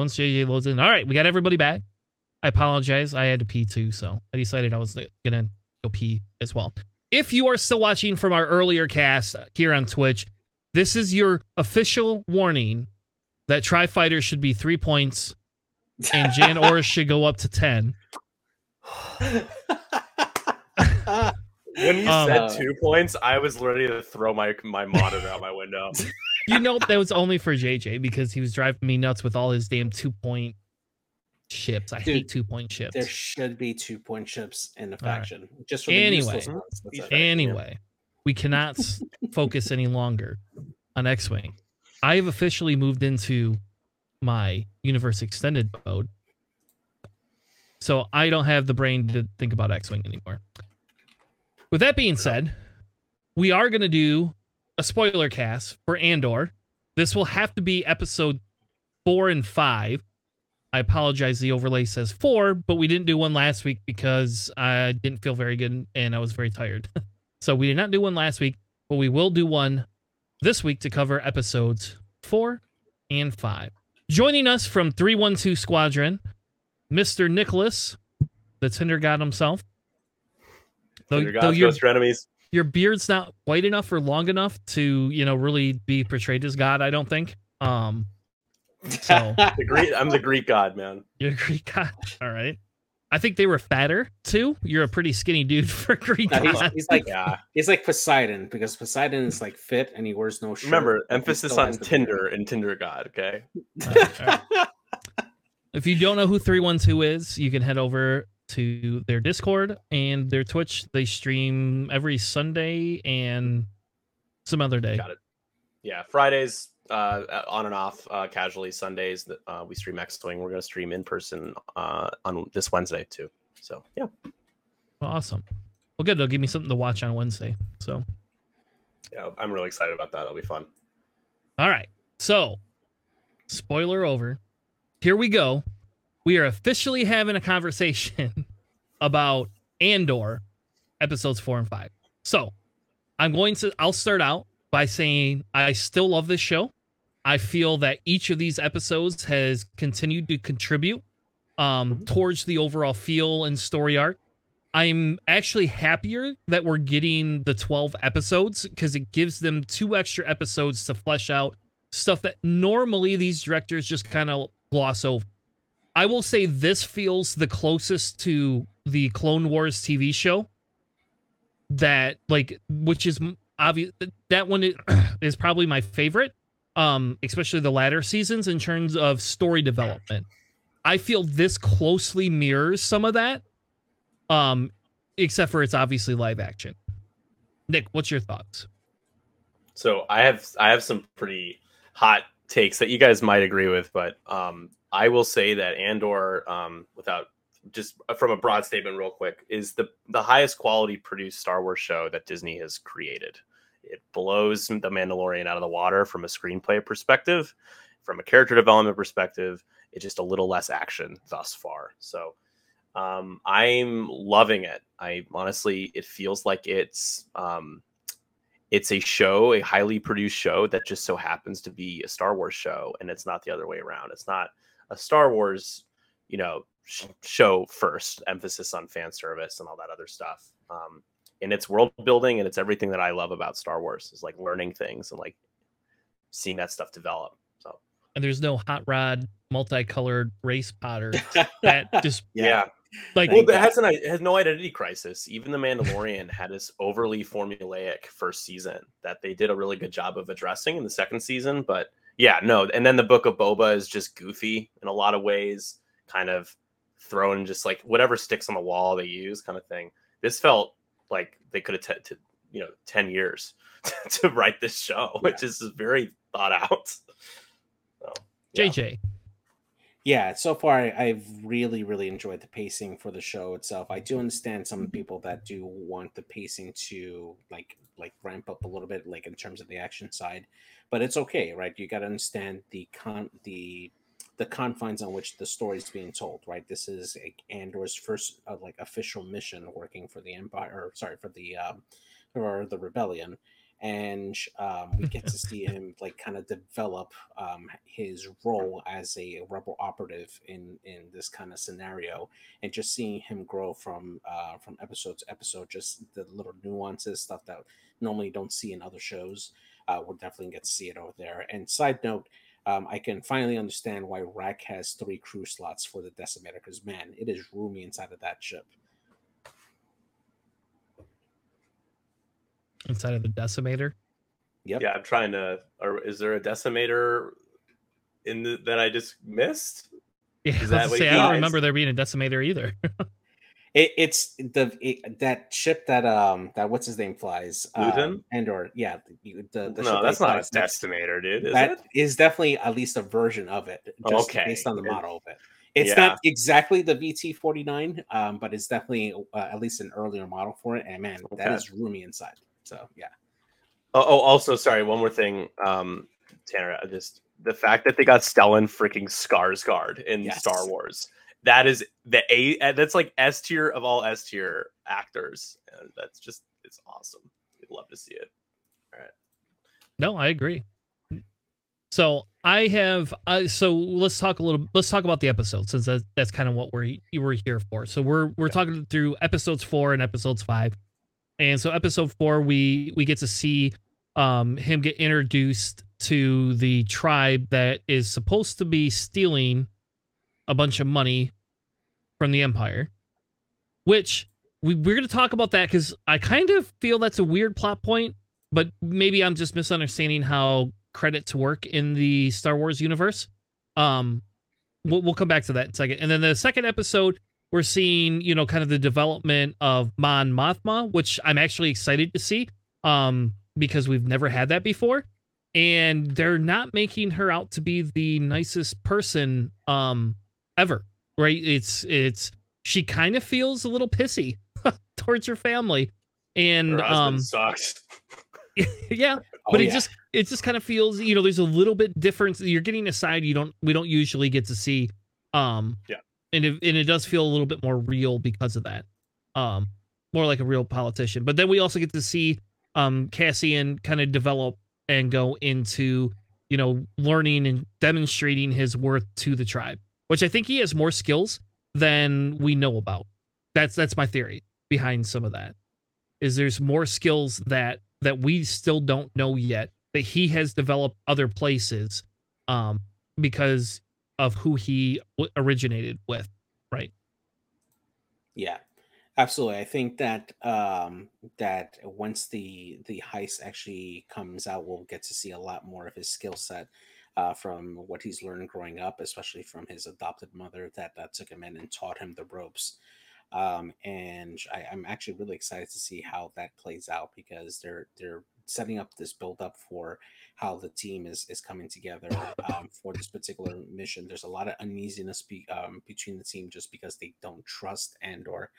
folks. Once JJ loads in, all right, we got everybody back. I apologize. I had to pee too, so I decided I was gonna go pee as well. If you are still watching from our earlier cast here on Twitch, this is your official warning that Tri Fighter should be three points and Jan Orris should go up to ten. When you Um, said two points, I was ready to throw my my monitor out my window. You know that was only for JJ because he was driving me nuts with all his damn two point ships. I hate two point ships. There should be two point ships in the All right. faction. Just for the Anyway. useless ones. Anyway, we cannot focus any longer on X Wing. I have officially moved into my universe extended mode. So I don't have the brain to think about X Wing anymore. With that being said, we are going to do a spoiler cast for Andor. This will have to be episode four and five. I apologize. The overlay says four, but we didn't do one last week because I didn't feel very good and I was very tired. so we did not do one last week, but we will do one this week to cover episodes four and five. Joining us from 312 Squadron, Mr. Nicholas, the Tinder God himself. Though, though gods, your, enemies. Your beard's not white enough or long enough to, you know, really be portrayed as God, I don't think. Um, so The Greek, I'm the Greek god, man. you're a Greek God. All right. I think they were fatter too. You're a pretty skinny dude for Greek No, he's, God. he's like Yeah. he's like Poseidon because Poseidon is like fit and he wears no shirt. Remember, emphasis on Tinder and Tinder God. Okay. All right, all right. If you don't know who 312 is, you can head over to their Discord and their Twitch. They stream every Sunday and some other day. Got it. Yeah, Fridays uh, on and off uh, casually. Sundays that uh, we stream X Wing. We're gonna stream in person uh, on this Wednesday too. So yeah, Awesome. Well, good. They'll give me something to watch on Wednesday. So, yeah, I'm really excited about that. It'll be fun. all right. So, spoiler over. Here we go. We are officially having a conversation about Andor episodes four and five. So, I'm going to, I'll start out by saying I still love this show. I feel that each of these episodes has continued to contribute um, towards the overall feel and story arc. I'm actually happier that we're getting the 12 episodes because it gives them two extra episodes to flesh out stuff that normally these directors just kind of gloss over. I will say this feels the closest to the Clone Wars TV show that like which is obvious that one is, probably my favorite um especially the latter seasons in terms of story development. I feel this closely mirrors some of that um except for it's obviously live action. Nick, what's your thoughts? So I have I have some pretty hot takes that you guys might agree with, but um, I will say that Andor, um, without just from a broad statement, real quick, is the the highest quality produced Star Wars show that Disney has created. It blows the Mandalorian out of the water from a screenplay perspective, from a character development perspective. It's just a little less action thus far. So um, I'm loving it. I honestly, it feels like it's um, it's a show, a highly produced show that just so happens to be a Star Wars show, and it's not the other way around. It's not a Star Wars, you know, sh- show first, emphasis on fan service and all that other stuff. Um, and it's world building, and it's everything that I love about Star Wars is like learning things and like seeing that stuff develop. So And there's no hot rod multicolored race potter that just yeah, like well, it has an it has no identity crisis. Even the Mandalorian had this overly formulaic first season that they did a really good job of addressing in the second season. But yeah, no, and then the Book of Boba is just goofy in a lot of ways, kind of thrown just like whatever sticks on the wall they use, kind of thing. This felt like they could have t- t- you know ten years to write this show, which is very thought out. So, yeah. JJ. Yeah so far I- i've really really enjoyed the pacing for the show itself. I do understand some people that do want the pacing to like like ramp up a little bit like in terms of the action side but it's okay right? You got to understand the con the the confines on which the story is being told right? This is andor's first uh, like official mission working for the empire or sorry for the um or the rebellion and um, we get to see him like kind of develop um, his role as a rebel operative in in this kind of scenario, and just seeing him grow from uh, from episode to episode, just the little nuances, stuff that normally don't see in other shows. Uh, we'll definitely get to see it over there. And side note, um, I can finally understand why Rack has three crew slots for the Decimator because man, it is roomy inside of that ship. Inside of the decimator. Yep. Yeah, I'm trying to. Or is there a decimator in the, that I just missed? Yeah, Is I that say, I don't guys- remember there being a decimator either. It, it's the it, that ship that um that what's his name flies Luthen? um, and or yeah the, the, the ship no, that that's not a flies next- decimator, dude. Is That it? is definitely at least a version of it, just Okay. based on the It- model of it. It's Yeah. not exactly the VT forty nine, um, but it's definitely uh, at least an earlier model for it. And man, that Okay. is roomy inside. So yeah, Oh, oh, also, sorry, one more thing, um, Tanner. I just the fact that they got Stellan freaking Skarsgård in Yes. Star Wars. That is the A. uh, That's like S tier of all S tier actors, and that's just it's awesome. I'd love to see it. no, I agree. So I have. Uh, so let's talk a little. Let's talk about the episode since that, that's kind of what we're you were here for. So we're we're Okay. talking through episodes four and episodes five, and so episode four we we get to see um him get introduced to the tribe that is supposed to be stealing a bunch of money from the empire which we, we're going to talk about that because i kind of feel that's a weird plot point but maybe i'm just misunderstanding how credits work in the star wars universe. Um we'll, we'll come back to that in a second. And then the second episode we're seeing you know kind of the development of mon mothma which i'm actually excited to see um because we've never had that before and they're not making her out to be the nicest person um ever right it's it's she kind of feels a little pissy towards her family and Her um sucks. yeah Oh, but it yeah. just it just kind of feels you know there's a little bit difference you're getting a side you don't we don't usually get to see um Yeah. And it, and it does feel a little bit more real because of that um more like a real politician. But then we also get to see um cassian kind of develop and go into you know learning and demonstrating his worth to the tribe which i think he has more skills than we know about. That's that's my theory behind some of that is there's more skills that that we still don't know yet that he has developed other places um because of who he originated with right Yeah, absolutely. I think that um, that once the the heist actually comes out, we'll get to see a lot more of his skill set uh, from what he's learned growing up, especially from his adopted mother that, that took him in and taught him the ropes. Um, and I, I'm actually really excited to see how that plays out because they're they're setting up this build up for how the team is is coming together um, for this particular mission. There's a lot of uneasiness be, um, between the team just because they don't trust and or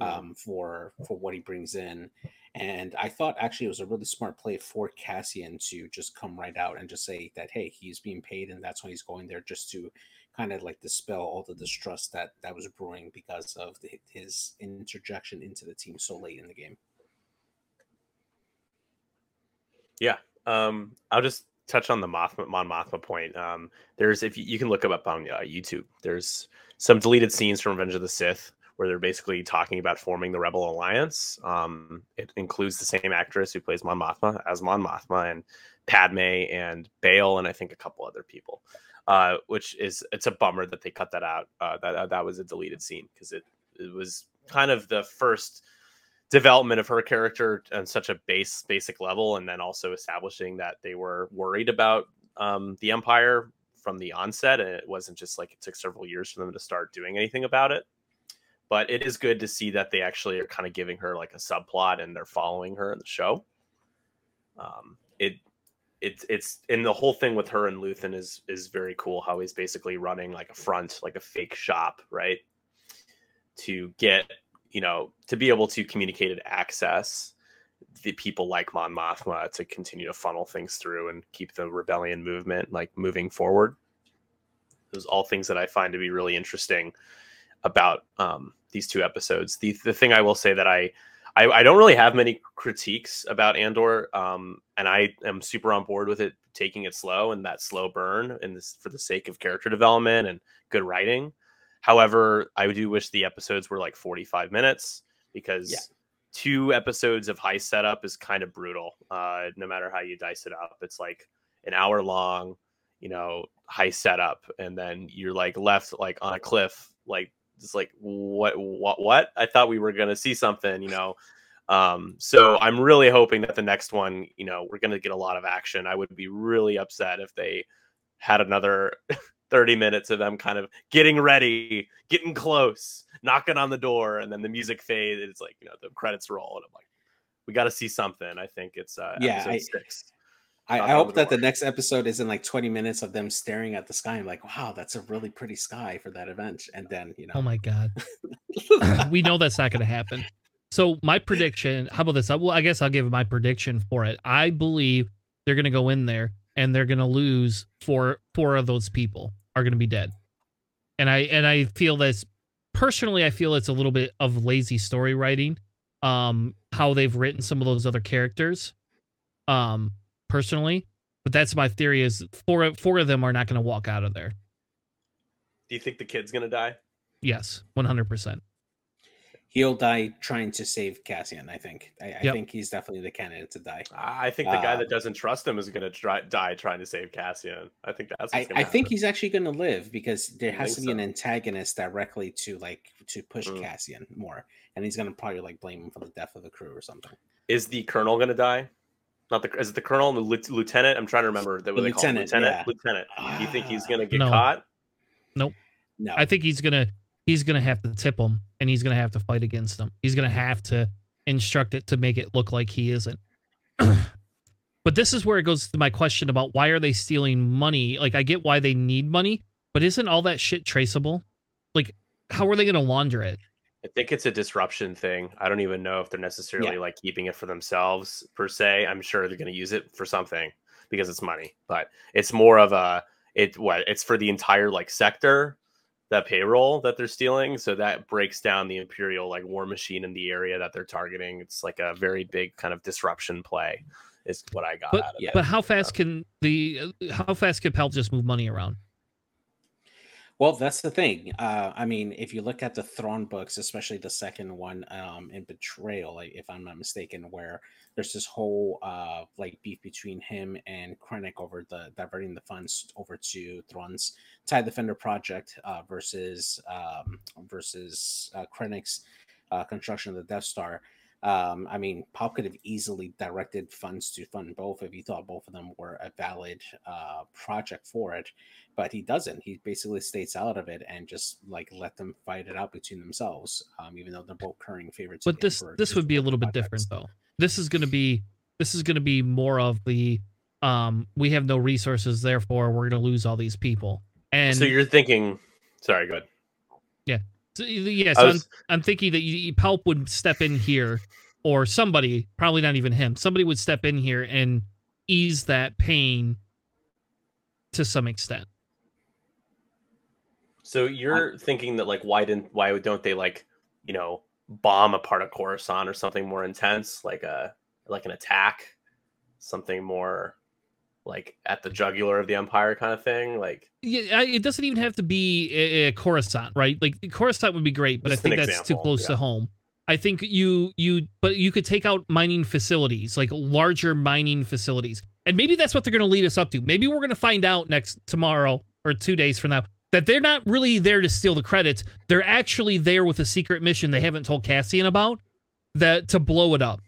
um, for for what he brings in. And I thought actually it was a really smart play for Cassian to just come right out and just say that hey, he's being paid and that's why he's going there just to kind of like dispel all the distrust that that was brewing because of the, his interjection into the team so late in the game. Yeah. Um, I'll just touch on the Mothma, Mon Mothma point. Um, there's if you, you can look up on uh, YouTube. There's some deleted scenes from Revenge of the Sith where they're basically talking about forming the Rebel Alliance. Um, it includes the same actress who plays Mon Mothma as Mon Mothma and Padme and Bail and I think a couple other people. Uh, which is it's a bummer that they cut that out. Uh, that that was a deleted scene because it it was kind of the first development of her character on such a base basic level and then also establishing that they were worried about um, the empire from the onset and it wasn't just like it took several years for them to start doing anything about it. But it is good to see that they actually are kind of giving her like a subplot and they're following her in the show. Um, it it's it's and the whole thing with her and Luthen is is very cool how he's basically running like a front like a fake shop right to get you know, to be able to communicate and access the people like Mon Mothma to continue to funnel things through and keep the rebellion movement like moving forward. Those all things that I find to be really interesting about um, these two episodes. The the thing I will say that I I, I don't really have many critiques about Andor, um, and I am super on board with it taking it slow and that slow burn, and this for the sake of character development and good writing. However, I do wish the episodes were like 45 minutes because Yeah. two episodes of high setup is kind of brutal. Uh, no matter how you dice it up, it's like an hour long, you know, high setup, and then you're like left like on a cliff, like just like what what what? I thought we were gonna see something, you know. Um, so I'm really hoping that the next one, you know, we're gonna get a lot of action. I would be really upset if they had another 30 minutes of them kind of getting ready, getting close, knocking on the door, and then the music fades. It's like, you know, the credits roll, and I'm like, we got to see something. I think it's uh, Yeah, episode I- six. I, I hope the that the next episode isn't like 20 minutes of them staring at the sky and like, wow, that's a really pretty sky for that event. And then, you know, Oh my god. we know that's not going to happen. So my prediction, how about this? I, well, I guess I'll give my prediction for it. I believe they're going to go in there and they're going to lose four four of those people are going to be dead. And I and I feel this personally I feel it's a little bit of lazy story writing um how they've written some of those other characters um personally, but that's my theory is four four of them are not going to walk out of there. Do you think the kid's gonna die? Yes, 100%. He'll die trying to save Cassian. I think. I, I Yep. think he's definitely the candidate to die. I think the guy Uh, that doesn't trust him is gonna try, die trying to save Cassian. I think that's. I, gonna I think he's actually going to live because there has to think be an antagonist directly to like to push Mm. Cassian more, and he's going to probably like blame him for the death of the crew or something. is the colonel gonna die? Not the is it the colonel and the lieutenant? I'm trying to remember that what The they call lieutenant, lieutenant. yeah. Lieutenant. Do you think he's Ah. gonna get No. caught? Nope. No, I think he's gonna he's gonna have to tip him, and he's gonna have to fight against them. He's gonna have to instruct it to make it look like he isn't. but this is where it goes to my question about why are they stealing money? Like I get why they need money, but isn't all that shit traceable? Like how are they gonna launder it? I think it's a disruption thing. I don't even know if they're necessarily Yeah. like keeping it for themselves per se. I'm sure they're going to use it for something because it's money, but it's more of a it what it's for the entire like sector that payroll that they're stealing. So that breaks down the imperial like war machine in the area that they're targeting. It's like a very big kind of disruption play. Is what I got But out of yeah. it. but how fast can the uh, how fast can Palp just move money around? Well, that's the thing. Uh, I mean, if you look at the Thrawn books, especially the second one um, in Betrayal, like, if I'm not mistaken, where there's this whole uh, like beef between him and Krennic over the diverting the funds over to Thrawn's TIE Defender project uh, versus um, versus uh, Krennic's uh, construction of the Death Star. Um, I mean, Palp could have easily directed funds to fund both if he thought both of them were a valid uh, project for it but he doesn't. He basically stays out of it and just like let them fight it out between themselves, um, even though they're both current favorites. of But this Emperor this would be a little bit projects. different though. This is going to be this is going to be more of the um we have no resources therefore we're going to lose all these people. And so you're thinking, sorry, go ahead. Yeah, I so I'm, I'm thinking that you, Palp would step in here, or somebody, probably not even him, somebody would step in here and ease that pain to some extent. So you're thinking that like why didn't why don't they like you know bomb a part of Coruscant or something more intense like a like an attack, something more like at the jugular of the Empire kind of thing like Yeah, it doesn't even have to be a, a Coruscant, right? Like Coruscant would be great, but I think that's too example, close to home. I think you you but you could take out mining facilities, like larger mining facilities. And maybe that's what they're going to lead us up to. Maybe we're going to find out next tomorrow or 2 days from now that they're not really there to steal the credits. They're actually there with a secret mission they haven't told Cassian about that to blow it up.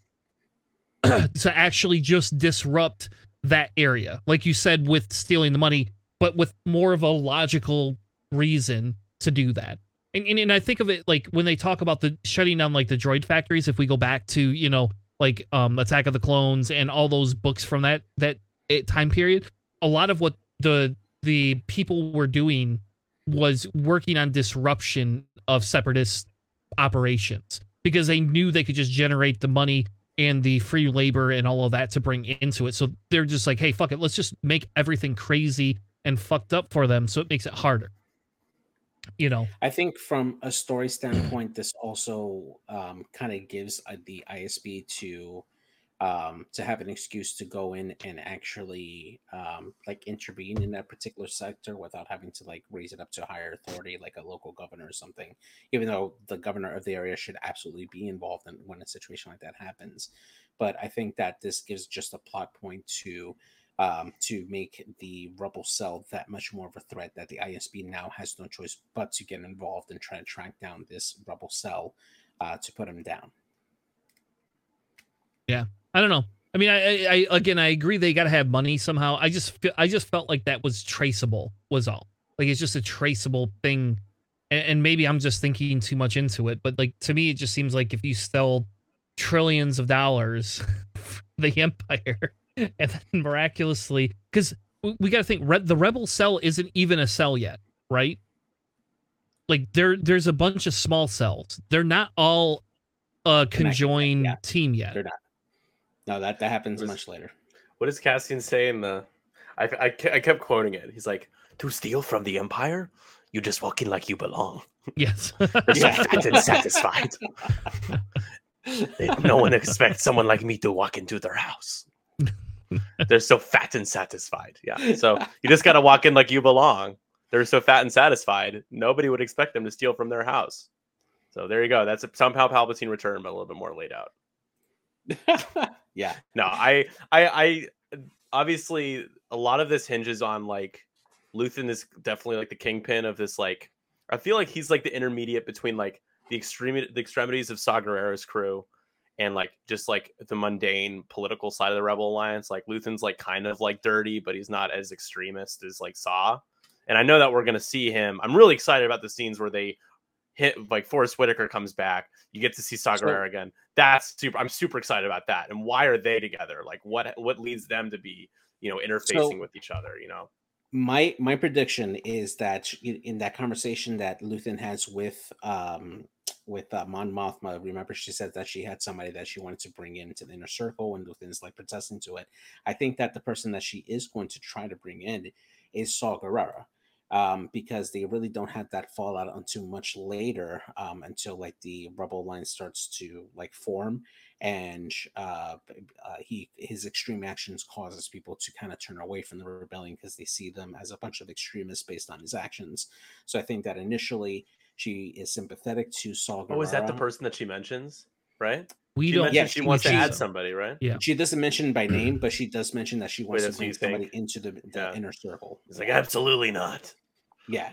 to actually just disrupt that area. Like you said with stealing the money, but with more of a logical reason to do that. And, and and I think of it like when they talk about the shutting down like the droid factories. If we go back to you know like um Attack of the Clones and all those books from that that eh, time period, a lot of what the the people were doing was working on disruption of separatist operations because they knew they could just generate the money and the free labor and all of that to bring into it. So they're just like, hey, fuck it, let's just make everything crazy and fucked up for them so it makes it harder. you know, I think from a story standpoint, this also um, kind of gives uh, the ISB to um, to have an excuse to go in and actually um, like intervene in that particular sector without having to like raise it up to a higher authority, like a local governor or something. Even though the governor of the area should absolutely be involved in when a situation like that happens, but I think that this gives just a plot point to um, to make the rebel cell that much more of a threat that the ISB now has no choice but to get involved and try to track down this rebel cell uh, to put him down. Yeah, I don't know. I mean, I, I again, I agree they got to have money somehow. I just, feel, I just felt like that was traceable. Was all. Like it's just a traceable thing, and, and maybe I'm just thinking too much into it. But like to me, it just seems like if you sell trillions of dollars, the empire, and then miraculously, because we, we got to think, Re- the rebel cell isn't even a cell yet, right? Like there, there's a bunch of small cells. They're not all a conjoined yeah. team yet. They're not. No, that that happens Was- much later. What does Cassian say in the? Uh, I, I, I kept quoting it. He's like, "To steal from the Empire, you just walk in like you belong. Yes. You're so fat and satisfied. No one expects someone like me to walk into their house. They're so fat and satisfied. Yeah. So you just gotta walk in like you belong. They're so fat and satisfied. Nobody would expect them to steal from their house. So there you go. That's a, somehow Palpatine return, but a little bit more laid out. yeah, no i i i obviously a lot of this hinges on like luthen is definitely like the kingpin of this like i feel like he's like the intermediate between like the extreme the extremities of saw Gerrera's crew and like just like the mundane political side of the rebel alliance. Like luthen's like kind of like dirty but he's not as extremist as like saw. And i know that we're to see him. I'm really excited about the scenes where they hit like Forest Whitaker comes back. You get to see So- again. That's super. I'm super excited about that. And why are they together? Like what what leads them to be you know interfacing So- with each other? You know. my my prediction is that in in that conversation that Luthen has with um with uh, Mon Mothma, remember she said that she had somebody that she wanted to bring into the inner circle, and Luthen's like protesting to it. I think that the person that she is going to try to bring in is Saw Gerrera. Um, because they really don't have that fallout until much later, um, until like the rebel line starts to like form, and uh, uh, he his extreme actions causes people to kind of turn away from the rebellion because they see them as a bunch of extremists based on his actions. So I think that initially she is sympathetic to Saw. Oh, is that the person that she mentions? Right. we she don't. yeah, she she- wants to add somebody, right? Yeah. She doesn't mention by name, but she does mention that she wants to bring somebody think. into the, the Yeah. inner circle. It's like absolutely not. Yeah,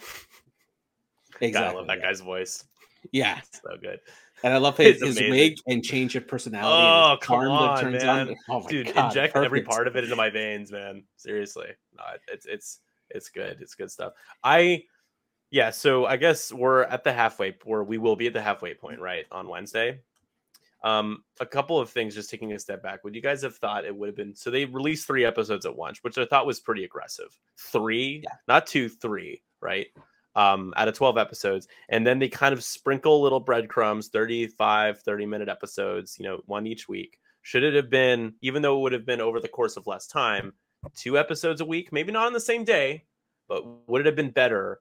exactly. I love that yeah. guy's voice. Yeah, So good. and I love his, his wig and change of personality. Oh, come on, turns man. on. Oh my Dude, God, inject every part of it into my veins, man. Seriously. No, it's it's it's good. It's good stuff. I yeah, so I guess we're at the halfway or we will be at the halfway point, right, on Wednesday. Um, a couple of things just taking a step back. Would you guys have thought it would have been so they released three episodes at once, which I thought was pretty aggressive. Three, Yeah. not two, three, right? Um, out of 12 episodes. And then they kind of sprinkle little breadcrumbs, 35, 30 minute episodes, you know, one each week. Should it have been, even though it would have been over the course of less time, two episodes a week, maybe not on the same day, but would it have been better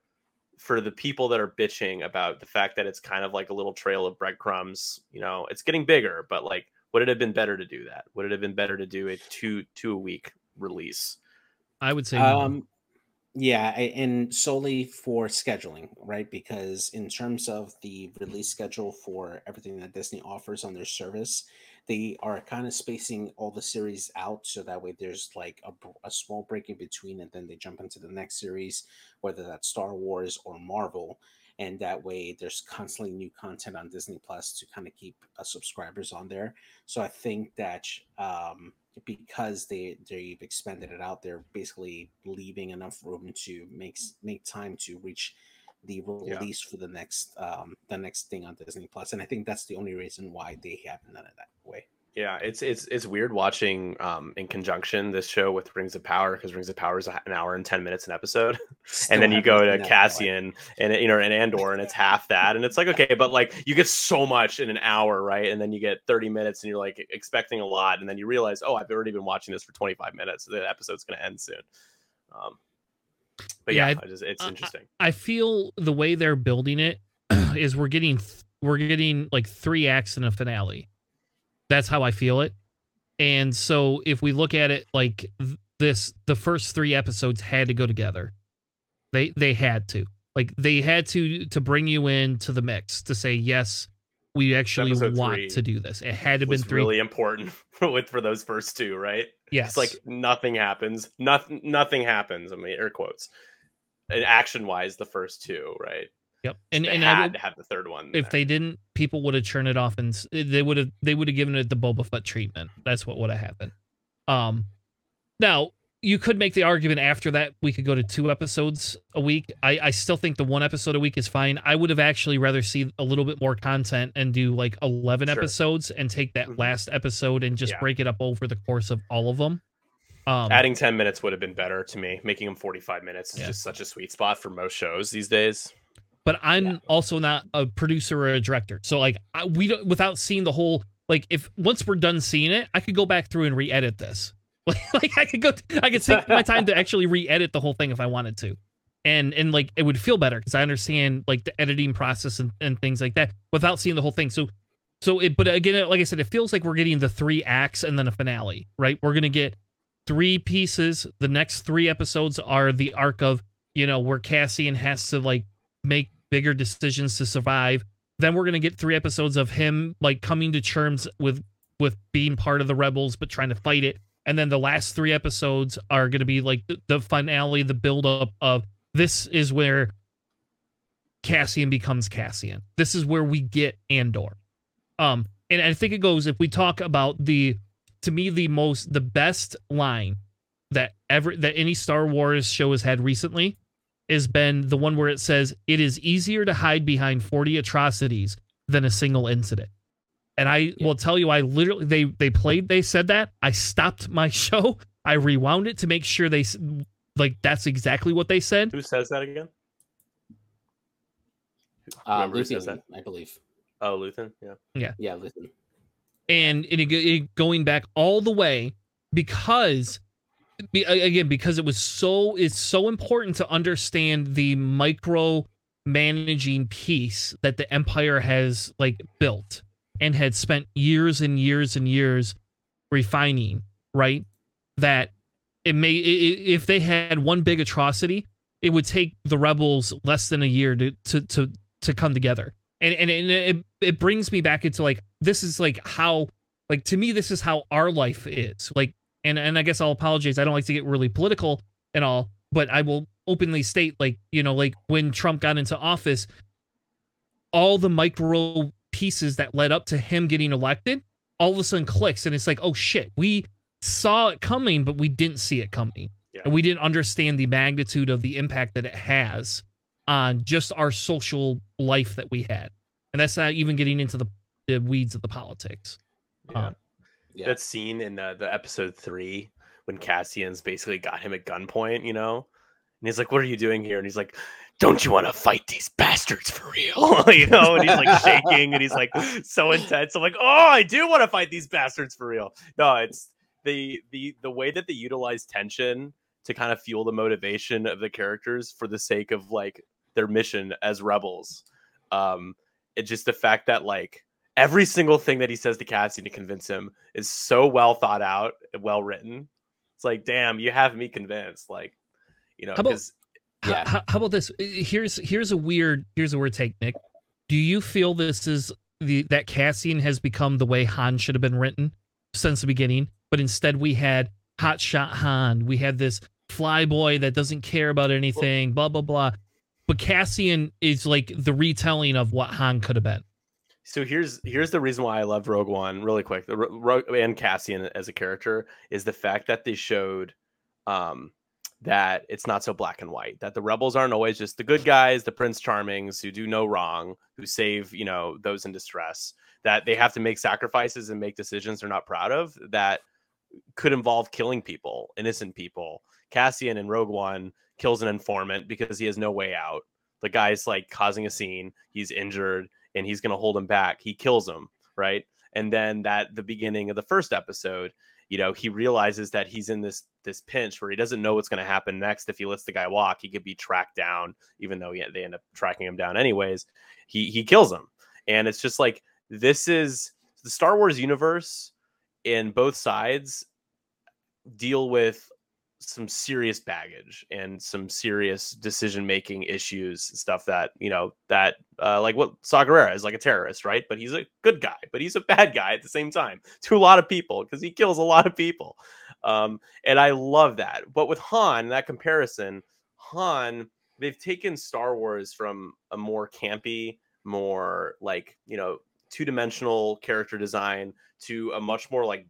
for the people that are bitching about the fact that it's kind of like a little trail of breadcrumbs? You know, it's getting bigger, but like, would it have been better to do that? Would it have been better to do a two two a week release? I would say. no. Um, yeah, and solely for scheduling, right? Because in terms of the release schedule for everything that Disney offers on their service, they are kind of spacing all the series out so that way there's like a, a small break in between, and then they jump into the next series, whether that's Star Wars or Marvel. And that way, there's constantly new content on Disney Plus to kind of keep uh, subscribers on there. So I think that um, because they they've expanded it out, they're basically leaving enough room to make make time to reach the Yeah. release for the next um the next thing on Disney Plus, and I think that's the only reason why they haven't done it that way. Yeah, it's it's it's weird watching um in conjunction this show with Rings of Power because Rings of Power is an hour and ten minutes an episode, Still and then you go to. Cassian and you know and Andor and it's half that, and it's like okay, but like you get so much in an hour, right? And then you get thirty minutes, and you're like expecting a lot, and then you realize, oh, I've already been watching this for twenty five minutes. So the episode's gonna end soon. Um, But Yeah, yeah, I- I just, it's I- interesting. I feel the way they're building it is we're getting th- we're getting like three acts in a finale. That's how I feel it. And so if we look at it like this the first 3 episodes had to go together. They they had to. Like they had to to bring you in to the mix to say yes, we actually Episode want to do this. It had to been 3 really important for with for those first two, right? yes. It's like nothing happens. Nothing nothing happens. I mean air quotes. And action wise, the first two, right? Yep. And And they and had I would, to have the third one. if there. they didn't, people would have turned it off and they would have they would have given it the Boba Fett treatment. That's what would have happened. Um, now you could make the argument after that we could go to two episodes a week. I I still think the one episode a week is fine. I would have actually rather see a little bit more content and do like eleven Sure. episodes and take that Mhm. last episode and just Yeah. break it up over the course of all of them. Um, adding 10 minutes would have been better to me. Making them 45 minutes is Yeah. just such a sweet spot for most shows these days. But I'm Yeah. also not a producer or a director. So like I, we don't without seeing the whole like if once we're done seeing it, I could go back through and re-edit this. Like, like I could go I could take my time to actually re-edit the whole thing if I wanted to. And and like it would feel better because I understand like the editing process and, and things like that without seeing the whole thing. So so it but again like I said, it feels like we're getting the three acts and then a finale, right? We're gonna get three pieces. The next three episodes are the arc of, you know, where Cassian has to like make bigger decisions to survive. Then we're gonna get three episodes of him like coming to terms with with being part of the rebels but trying to fight it. And then the last three episodes are gonna be like the, the finale, the build up of this is where Cassian becomes Cassian. This is where we get Andor. Um, and I think it goes if we talk about the to me the most the best line that ever that any Star Wars show has had recently has been the one where it says it is easier to hide behind 40 atrocities than a single incident. And I will tell you, I literally they they played, they said that. I stopped my show, I rewound it to make sure they like that's exactly what they said. Who says that again? Uh, Remember who says Luthien, I believe. Oh, Luthen. Yeah. Yeah, Luthien. and it, it going back all the way because be, again because it was so it's so important to understand the micro managing piece that the empire has like built and had spent years and years and years refining right? That it may if they had one big atrocity it would take the rebels less than a year to to to, to come together. And and, and it, it brings me back into like this is like how like to me this is how our life is. Like and and i guess i'll apologize i don't like to get really political and all but i will openly state like you know like when trump got into office all the micro pieces that led up to him getting elected all of a sudden clicks and it's like oh shit we saw it coming but we didn't see it coming Yeah. and we didn't understand the magnitude of the impact that it has on just our social life that we had and that's not even getting into the, the weeds of the politics Yeah. Um, Yeah. That scene in the, the episode three when Cassian's basically got him at gunpoint, you know, and he's like, "What are you doing here?" And he's like, "Don't you want to fight these bastards for real?" you know, and he's like shaking and he's like so intense. I'm like, "Oh, I do want to fight these bastards for real." No, it's the the the way that they utilize tension to kind of fuel the motivation of the characters for the sake of like their mission as rebels. Um, it's just the fact that like every single thing that he says to Cassian to convince him is so well thought out well written. It's like, damn, you have me convinced. Like, you know, How about- 'cause- Yeah. How, how about this? Here's here's a weird here's a weird take, Nick. Do you feel this is the that Cassian has become the way Han should have been written since the beginning, but instead we had hotshot Han, we had this flyboy that doesn't care about anything, blah blah blah. But Cassian is like the retelling of what Han could have been. So here's here's the reason why I love Rogue One really quick. The Rogue and Cassian as a character is the fact that they showed um that it's not so black and white. That the rebels aren't always just the good guys, the Prince Charmings who do no wrong, who save you know those in distress. That they have to make sacrifices and make decisions they're not proud of. That could involve killing people, innocent people. Cassian in Rogue One kills an informant because he has no way out. The guy's like causing a scene. He's injured and he's going to hold him back. He kills him, right? And then that the beginning of the first episode you know he realizes that he's in this this pinch where he doesn't know what's going to happen next if he lets the guy walk he could be tracked down even though he, they end up tracking him down anyways he he kills him and it's just like this is the star wars universe in both sides deal with some serious baggage and some serious decision making issues stuff that you know that uh, like what Saw Gerrera is like a terrorist right? But he's a good guy but he's a bad guy at the same time to a lot of people because he kills a lot of people. Um, and I love that. But with Han that comparison Han they've taken Star Wars from a more campy more like you know two-dimensional character design to a much more like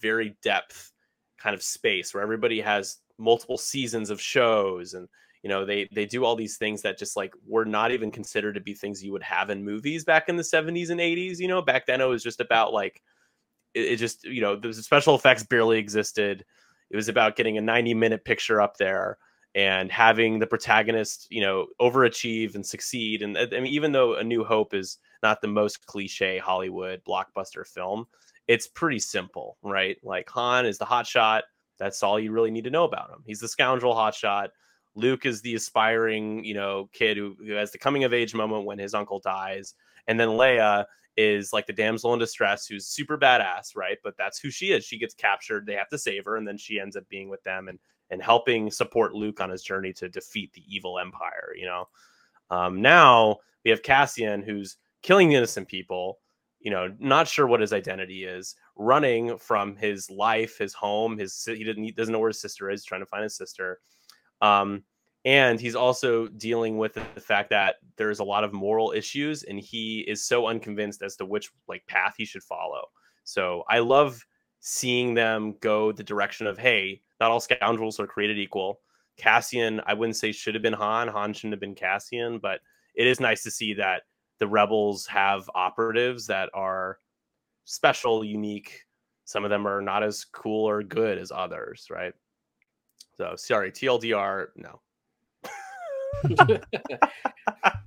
very depth kind of space where everybody has multiple seasons of shows and you know they they do all these things that just like were not even considered to be things you would have in movies back in the 70s and 80s you know? Back then it was just about like it, it just you know the special effects barely existed. It was about getting a 90 minute picture up there and having the protagonist you know overachieve and succeed. And i mean even though a new hope is not the most cliche hollywood blockbuster film it's pretty simple, right? Like Han is the hotshot. That's all you really need to know about him. He's the scoundrel hotshot. Luke is the aspiring, you know, kid who, who has the coming of age moment when his uncle dies. And then Leia is like the damsel in distress who's super badass, right? But that's who she is. She gets captured, they have to save her, and then she ends up being with them and and helping support Luke on his journey to defeat the evil empire, you know. Um, now we have Cassian who's killing innocent people you know, not sure what his identity is, running from his life, his home, his he didn't he doesn't know where his sister is, trying to find his sister. Um, and he's also dealing with the fact that there's a lot of moral issues, and he is so unconvinced as to which like path he should follow. So I love seeing them go the direction of, hey, not all scoundrels are created equal. Cassian, I wouldn't say should have been Han. Han shouldn't have been Cassian, but it is nice to see that the rebels have operatives that are special, unique. Some of them are not as cool or good as others, right? So sorry, TLDR, no.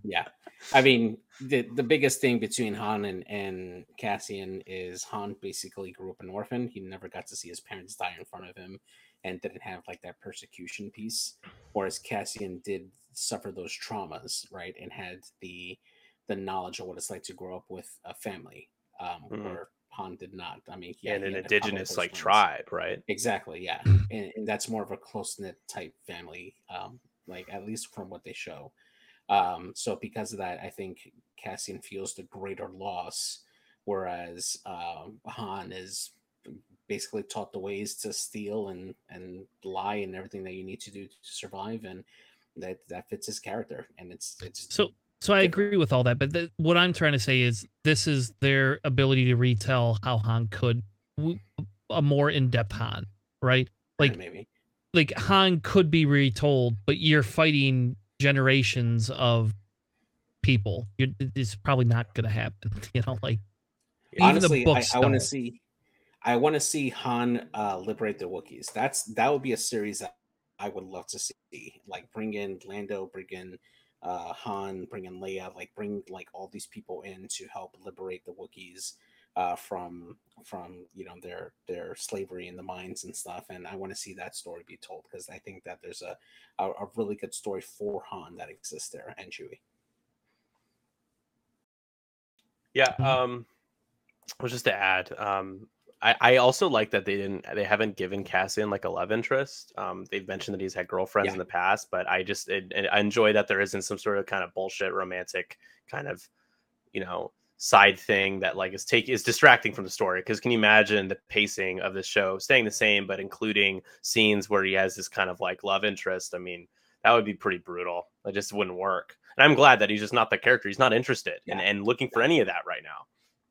yeah. I mean, the the biggest thing between Han and, and Cassian is Han basically grew up an orphan. He never got to see his parents die in front of him and didn't have like that persecution piece. Whereas Cassian did suffer those traumas, right? And had the the knowledge of what it's like to grow up with a family, um, mm. where Han did not. I mean, yeah, and an indigenous like tribe, right? Exactly, yeah, and, and that's more of a close knit type family, um, like at least from what they show. Um, so because of that, I think Cassian feels the greater loss, whereas uh, Han is basically taught the ways to steal and and lie and everything that you need to do to survive, and that that fits his character, and it's it's so so I agree with all that, but the, what I'm trying to say is this is their ability to retell how Han could a more in-depth Han, right? Like maybe like Han could be retold, but you're fighting generations of people. You're, it's probably not going to happen, you know. Like honestly, I, I want to see, I want to see Han uh, liberate the Wookiees. That's that would be a series that I would love to see. Like bring in Lando, bring in uh, Han, bring in Leia, like bring like all these people in to help liberate the Wookiees uh, from from you know their their slavery in the mines and stuff. And I want to see that story be told because I think that there's a, a, a really good story for Han that exists there and Chewie. Yeah. Um. Well, just to add, um, I, I also like that they didn't they haven't given Cassian like a love interest. Um, they've mentioned that he's had girlfriends yeah. in the past, but I just it, it, I enjoy that there isn't some sort of kind of bullshit romantic kind of you know side thing that like is take is distracting from the story. Because can you imagine the pacing of the show staying the same but including scenes where he has this kind of like love interest? I mean, that would be pretty brutal. It just wouldn't work. And I'm glad that he's just not the character. He's not interested yeah. and, and looking for any of that right now.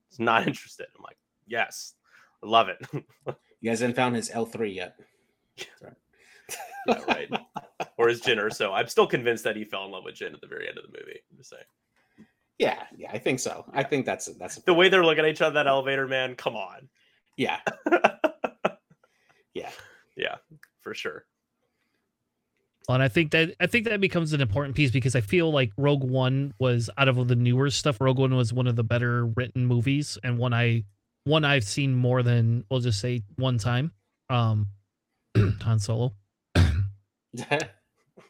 He's not interested. I'm like, yes, Love it. you guys haven't found his L three yet. yeah, right. or his Jyn so. I'm still convinced that he fell in love with Jyn at the very end of the movie. I'm just saying. Yeah, yeah, I think so. Yeah. I think that's that's the way they're looking at each other that elevator, man. Come on. Yeah. yeah. Yeah, for sure. Well, and I think that I think that becomes an important piece because I feel like Rogue One was out of the newer stuff. Rogue One was one of the better written movies and one I one I've seen more than we'll just say one time. um Han Solo.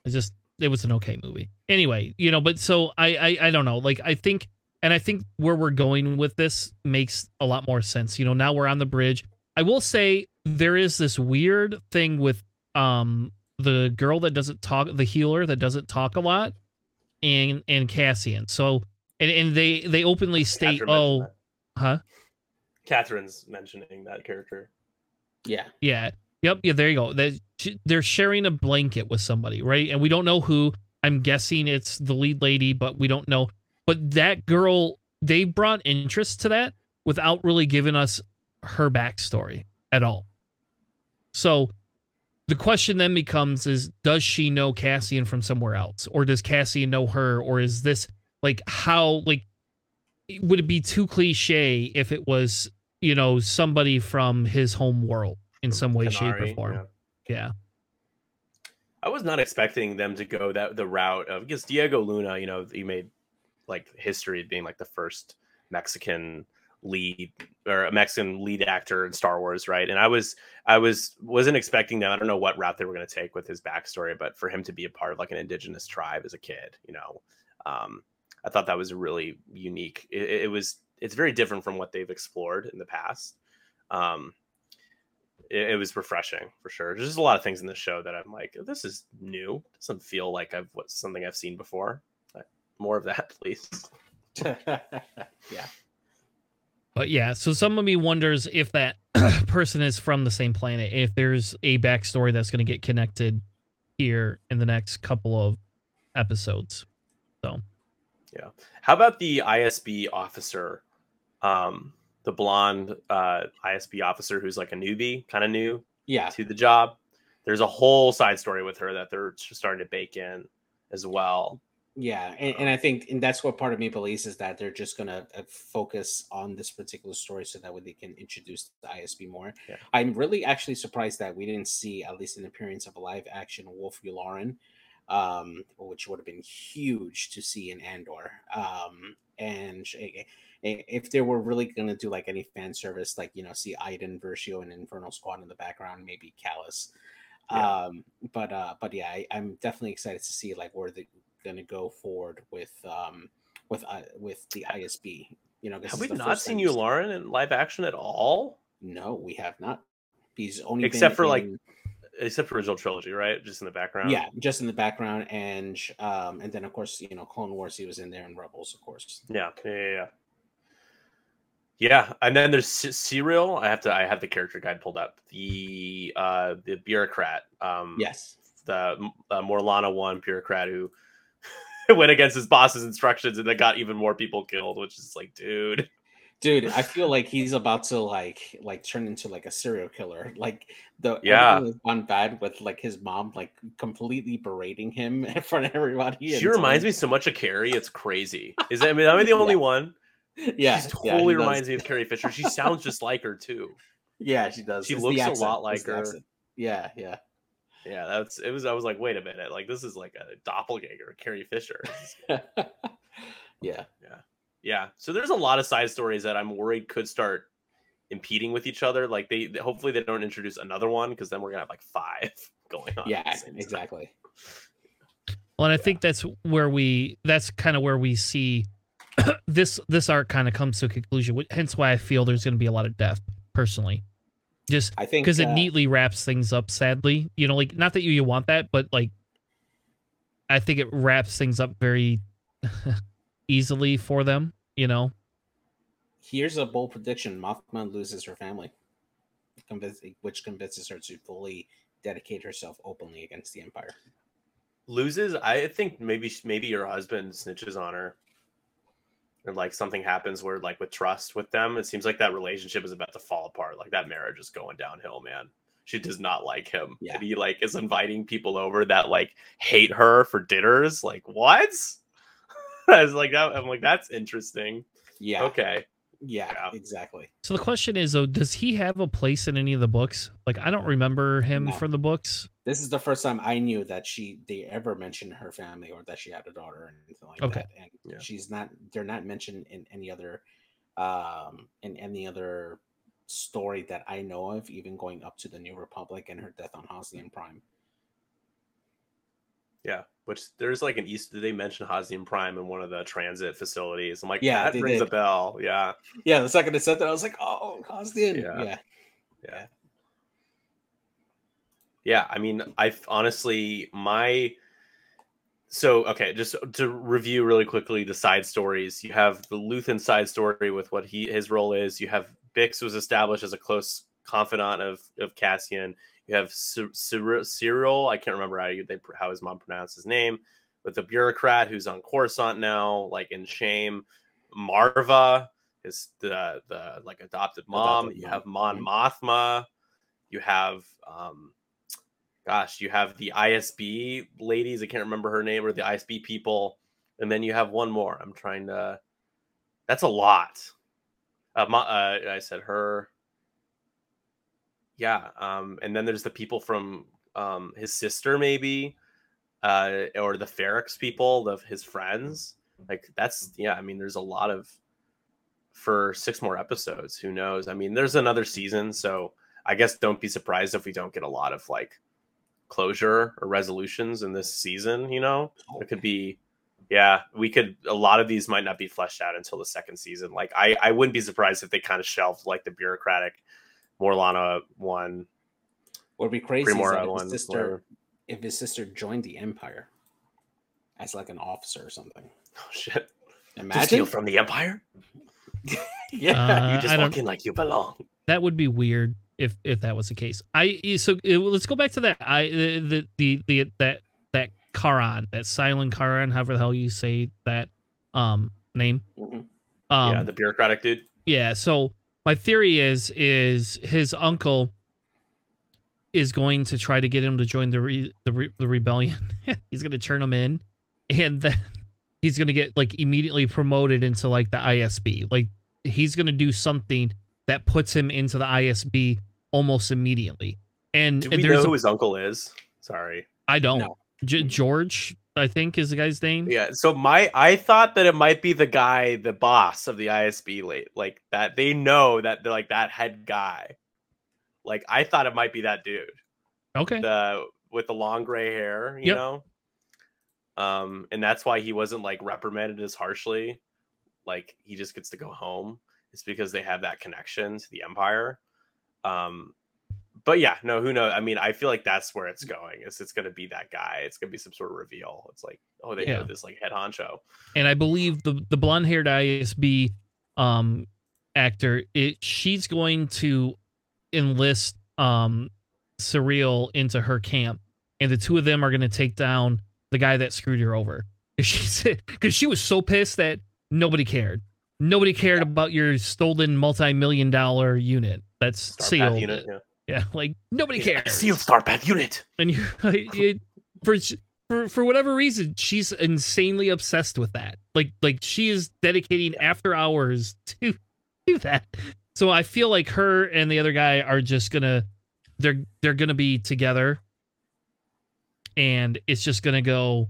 It's just it was an okay movie. Anyway, you know, but so I, I I don't know. Like I think and I think where we're going with this makes a lot more sense. You know, now we're on the bridge. I will say there is this weird thing with um the girl that doesn't talk the healer that doesn't talk a lot and and Cassian. So and, and they they openly state oh that. huh Catherine's mentioning that character. yeah. Yeah. Yep. Yeah. There you go. They, they're sharing a blanket with somebody, right? And we don't know who. I'm guessing it's the lead lady, but we don't know. But that girl, they brought interest to that without really giving us her backstory at all. So the question then becomes is does she know Cassian from somewhere else? Or does Cassian know her? Or is this like how like would it be too cliche if it was, you know, somebody from his home world in some way, shape, or form? yeah. Yeah. I was not expecting them to go that the route of because Diego Luna, you know, he made like history being like the first Mexican lead or a Mexican lead actor in Star Wars, right? And I was I was wasn't expecting them. I don't know what route they were going to take with his backstory, but for him to be a part of like an indigenous tribe as a kid, you know, um, I thought that was really unique. It, it was it's very different from what they've explored in the past. Um, it, it was refreshing for sure. There's just a lot of things in the show that I'm like, this is new. It doesn't feel like I've what something I've seen before. But more of that, please. yeah. But yeah, so some of me wonders if that person is from the same planet, if there's a backstory that's going to get connected here in the next couple of episodes. So, yeah. How about the ISB officer, um, the blonde uh, ISB officer who's like a newbie, kind of new Yeah. to the job? There's a whole side story with her that they're starting to bake in as well. Yeah, and, and I think and that's what part of me believes is that they're just gonna uh, focus on this particular story so that way they can introduce the ISB more. Yeah. I'm really actually surprised that we didn't see at least an appearance of a live action Wolf Yularen, um, which would have been huge to see in Andor. Um, and eh, eh, if they were really gonna do like any fan service, like you know, see Iden, Versio, and Infernal Squad in the background, maybe Kallus. Yeah. Um, but uh, but yeah, I, I'm definitely excited to see like where they're going to go forward with um with uh, with the ISB. You know, Have we not seen Yularen, in live action at all? No, we have not. He's only Except for, like, Except for original trilogy, right? Just in the background. yeah, just in the background, and um, and then of course you know Clone Wars. He was in there, and Rebels, of course. Yeah, yeah, yeah. Yeah. And then there's Syril. I have to. I have the character guide pulled up. The uh the bureaucrat. Um, Yes. the uh, Morlana one bureaucrat who went against his boss's instructions and then got even more people killed, which is like, dude. Dude, I feel like he's about to like like turn into like a serial killer. Like the Yeah. gone bad with like his mom like completely berating him in front of everybody. She reminds me so much of Carrie. It's crazy. Is that, I mean, am I the only Yeah. one? Yeah, She yeah, totally he does. reminds me of Carrie Fisher. She sounds just like her too. Yeah, she does. She It's looks a accent. lot like her. accent. Yeah, yeah. Yeah, that's it. Was I was like, wait a minute, like this is like a doppelganger, Carrie Fisher. yeah. Yeah. Yeah. So there's a lot of side stories that I'm worried could start impeding with each other. Like they, they- hopefully they don't introduce another one because then we're gonna have like five going on. Yeah, the same time. exactly. well, and I think that's where we that's kind of where we see this this arc kind of comes to a conclusion. wh- Hence why I feel there's going to be a lot of death personally. Just I think because it uh, neatly wraps things up sadly you know like not that you, you want that but like i think it wraps things up very easily for them you know here's a bold prediction: Mothma loses her family, which convinces her to fully dedicate herself openly against the Empire. Loses. I think maybe maybe your husband snitches on her. Or like something happens where like with trust with them, it seems like that relationship is about to fall apart. Like that marriage is going downhill, man. She does not like him. Yeah. And he like is inviting people over that like hate her for dinners. Like what? I was like that, I'm like, that's interesting. Yeah. Okay. Yeah. Yeah. Exactly. so the question is though does he have a place in any of the books like i don't remember him No. from the books This is the first time I knew that she they ever mentioned her family or that she had a daughter or anything like Okay. that. And Yeah. she's not. They're not mentioned in any other, um, in any other story that I know of, even going up to the New Republic and her death on Hosnian Prime. Yeah, which there's like an East. Did they mention Hosnian Prime in one of the transit facilities? I'm like, Yeah, yeah, that rings a bell. Yeah, Yeah, the second I said that, I was like, oh, Hosnian. Yeah. Yeah. yeah, yeah. I mean, I honestly my so okay, just to review really quickly the side stories. You have the Luthen side story with what he his role is. You have Bix was established as a close confidant of of Cassian. You have Cy- Syril. I can't remember how you, they how his mom pronounced his name, but the bureaucrat who's on Coruscant now, like in shame. Maarva is the the like adopted mom. Adopted you mom. have Mon Mhm. Mothma. You have um, gosh, you have the ISB ladies. I can't remember her name or the ISB people, and then you have one more. I'm trying to. That's a lot. Uh, Mo- uh, I said her. Yeah, um, and then there's the people from um, his sister, maybe, uh, or the Ferrix people of his friends. Like that's yeah. I mean, there's a lot of for six more episodes. Who knows? I mean, there's another season, so I guess don't be surprised if we don't get a lot of like closure or resolutions in this season. You know, it could be. Yeah, we could. A lot of these might not be fleshed out until the second season. Like, I, I wouldn't be surprised if they kind of shelved like the bureaucratic Morlana one, What would be crazy Primora that if one. his sister, whatever. if his sister joined the Empire as like an officer or something. Oh shit! To Imagine. steal from the Empire? yeah. Uh, you just I walk in like you belong. that would be weird if if that was the case. I so uh, let's go back to that. I the the the, the that that Karan, that silent Karan, however the hell you say that um name. Mhm. Um, yeah, the bureaucratic dude. Yeah, so my theory is is his uncle is going to try to get him to join the re, the, re, the rebellion. he's going to turn him in and then he's going to get like immediately promoted into like the ISB. Like he's going to do something that puts him into the ISB almost immediately. And Do we there's know a- his uncle is? Sorry. I don't. No. G- George, I think is the guy's name. Yeah, so my I thought that it might be the guy, the boss of the ISB late, like that they know that they're like that head guy. Like I thought it might be that dude. Okay. The with the long gray hair, you Yep. know? Um, and that's why he wasn't like reprimanded as harshly. Like he just gets to go home. It's because they have that connection to the Empire. Um, but yeah, no, who knows? I mean, I feel like that's where it's going. Is it's gonna be that guy. It's gonna be some sort of reveal. It's like, oh, they Yeah. know this like head honcho. and I believe the the blonde haired ISB um actor it she's going to enlist um Syril into her camp and the two of them are going to take down the guy that screwed her over. She said cuz she was so pissed that nobody cared. Nobody cared about your stolen multi-million dollar unit. That's Star sealed. unit. Yeah. Yeah, like nobody cares. Sealed Star Path unit. and you it, for for for whatever reason she's insanely obsessed with that. Like like she is dedicating after hours to do that. So i feel like her and the other guy are just gonna they're they're gonna be together. And it's just gonna go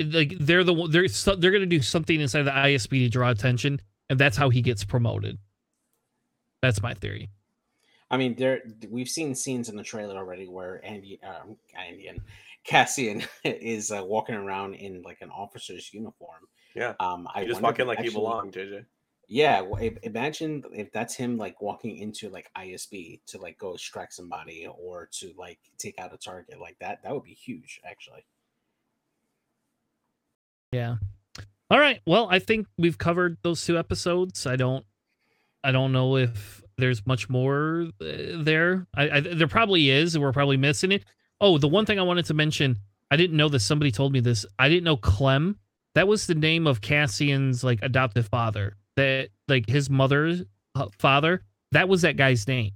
like they're the one- they're so- they're gonna do something inside the isb to draw attention and that's how he gets promoted. That's my theory I mean, there we've seen scenes in the trailer already where Andy, um, Andy and Cassian is uh, walking around in like an officer's uniform. Yeah. Um, I You just wonder walk in if like you actually- belong, JJ. Yeah, well, if, imagine if that's him like walking into like ISB to like go extract somebody or to like take out a target like that. That would be huge, actually. Yeah. All right. Well, I think we've covered those two episodes. I don't I don't know if there's much more uh, there. I, I there probably is. We're probably missing it. Oh, the one thing I wanted to mention, I didn't know this. Somebody told me this. I didn't know Clem. That was the name of Cassian's like adoptive father. That like his mother's uh, father. That was that guy's name.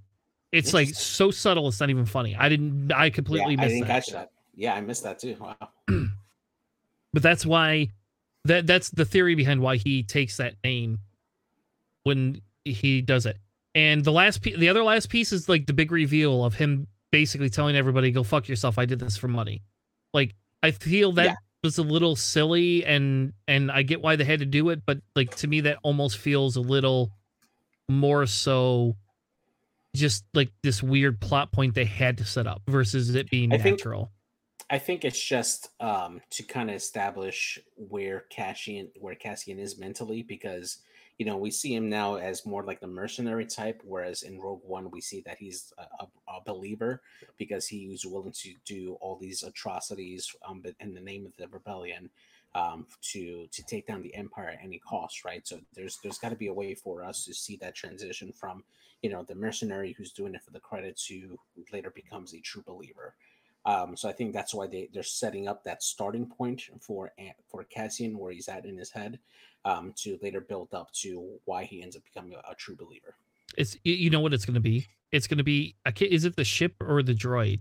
It's like so subtle. It's not even funny. I didn't. I completely yeah, I missed didn't that. catch that. Yeah, I missed that too. Wow. but that's why that that's the theory behind why he takes that name when he does it and the last piece the other last piece is like the big reveal of him basically telling everybody go fuck yourself i did this for money like i feel that Yeah. was a little silly and and i get why they had to do it but like to me that almost feels a little more so just like this weird plot point they had to set up versus it being I think- natural. I think it's just um, to kind of establish where Cassian where Cassian is mentally because you know we see him now as more like the mercenary type, whereas in Rogue One we see that he's a, a, believer because he was willing to do all these atrocities um, but in the name of the rebellion um, to to take down the Empire at any cost, right? So there's there's got to be a way for us to see that transition from you know the mercenary who's doing it for the credit to who later becomes a true believer. Um, so I think that's why they they're setting up that starting point for for Cassian where he's at in his head um, to later build up to why he ends up becoming a, a true believer. It's you know what it's going to be. It's going to be can't, is it the ship or the droid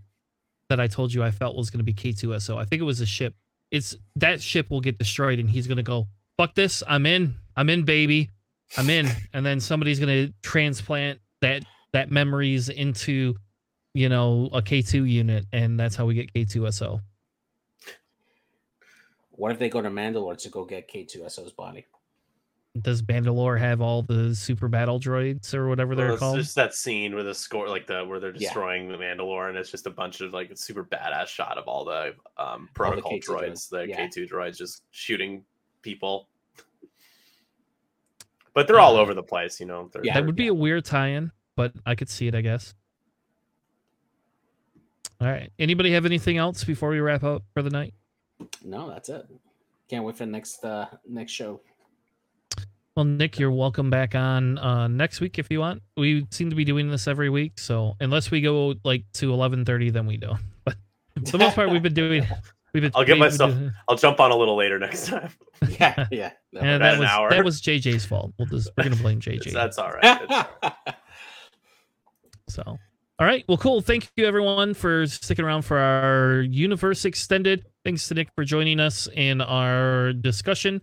that I told you I felt was going to be K2SO. I think it was a ship. It's that ship will get destroyed and he's going to go fuck this. I'm in. I'm in, baby. I'm in. And then somebody's going to transplant that that memories into you know a K2 unit and that's how we get K2SO. What if they go to Mandalore to go get K2SO's body? Does Mandalore have all the super battle droids or whatever Well, they're it's called? just that scene where the score, like the where they're Yeah. destroying the Mandalore, and it's just a bunch of like super badass shot of all the um, protocol K2 droids, droids, the yeah. K two droids, just shooting people. But they're all over the place, you know. They're, Yeah. that would be a weird tie-in, but I could see it, I guess. All right. Anybody have anything else before we wrap up for the night? No, that's it. Can't wait for the next uh, next show. Well, Nick, you're welcome back on uh, next week if you want. We seem to be doing this every week, so unless we go like to 11:30, then we don't. But for the most part, we've been doing. We've been. I'll get we- we myself- do- I'll jump on a little later next time. yeah, yeah. that And About that an was hour. that was JJ's fault. We'll just we're gonna blame JJ. That's all right. It's all right. So, all right. Well, cool. Thank you, everyone, for sticking around for our Universe Extended. Thanks to Nick for joining us in our discussion.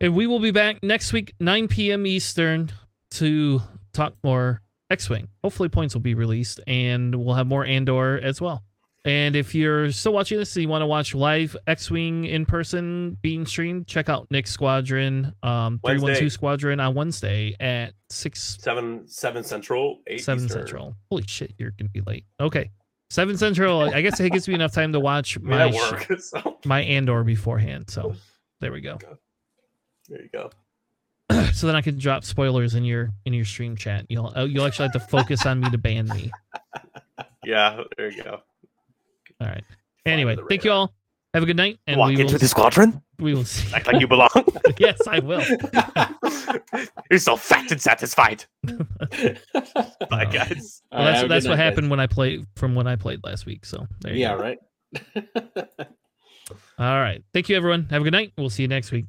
And we will be back next week, 9 p.m. Eastern, to talk more X Wing. Hopefully, points will be released, and we'll have more Andor as well. And if you're still watching this and you want to watch live X Wing in person being streamed, check out Nick Squadron, um, 312 Squadron on Wednesday at 6 seven seven central, eight seven Eastern. central. Holy shit, you're gonna be late. Okay, seven central. I guess it gives me enough time to watch my work. So my Andor beforehand. So there we go. there you go. so then I can drop spoilers in your in your stream chat. You'll uh, you'll actually have to focus on me to ban me. Yeah, there you go. All right. Anyway, thank you all. Have a good night, and Walk we will into the squadron, we will see. act like you belong. yes, I will. You're so fat and satisfied. Bye, guys. Well, that's that's what happened when I played from when I played last week. So there you Yeah, go. right. All right. Thank you, everyone. Have a good night. We'll see you next week.